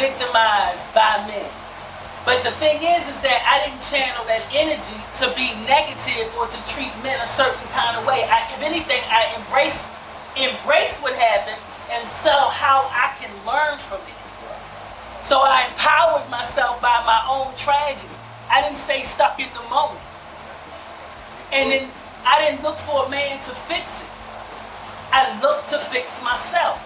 victimized by men. But the thing is, is that I didn't channel that energy to be negative or to treat men a certain kind of way. I, if anything, I embraced embraced what happened and saw how I can learn from it. So I empowered myself by my own tragedy. I didn't stay stuck in the moment. And then I didn't look for a man to fix it. I looked to fix myself.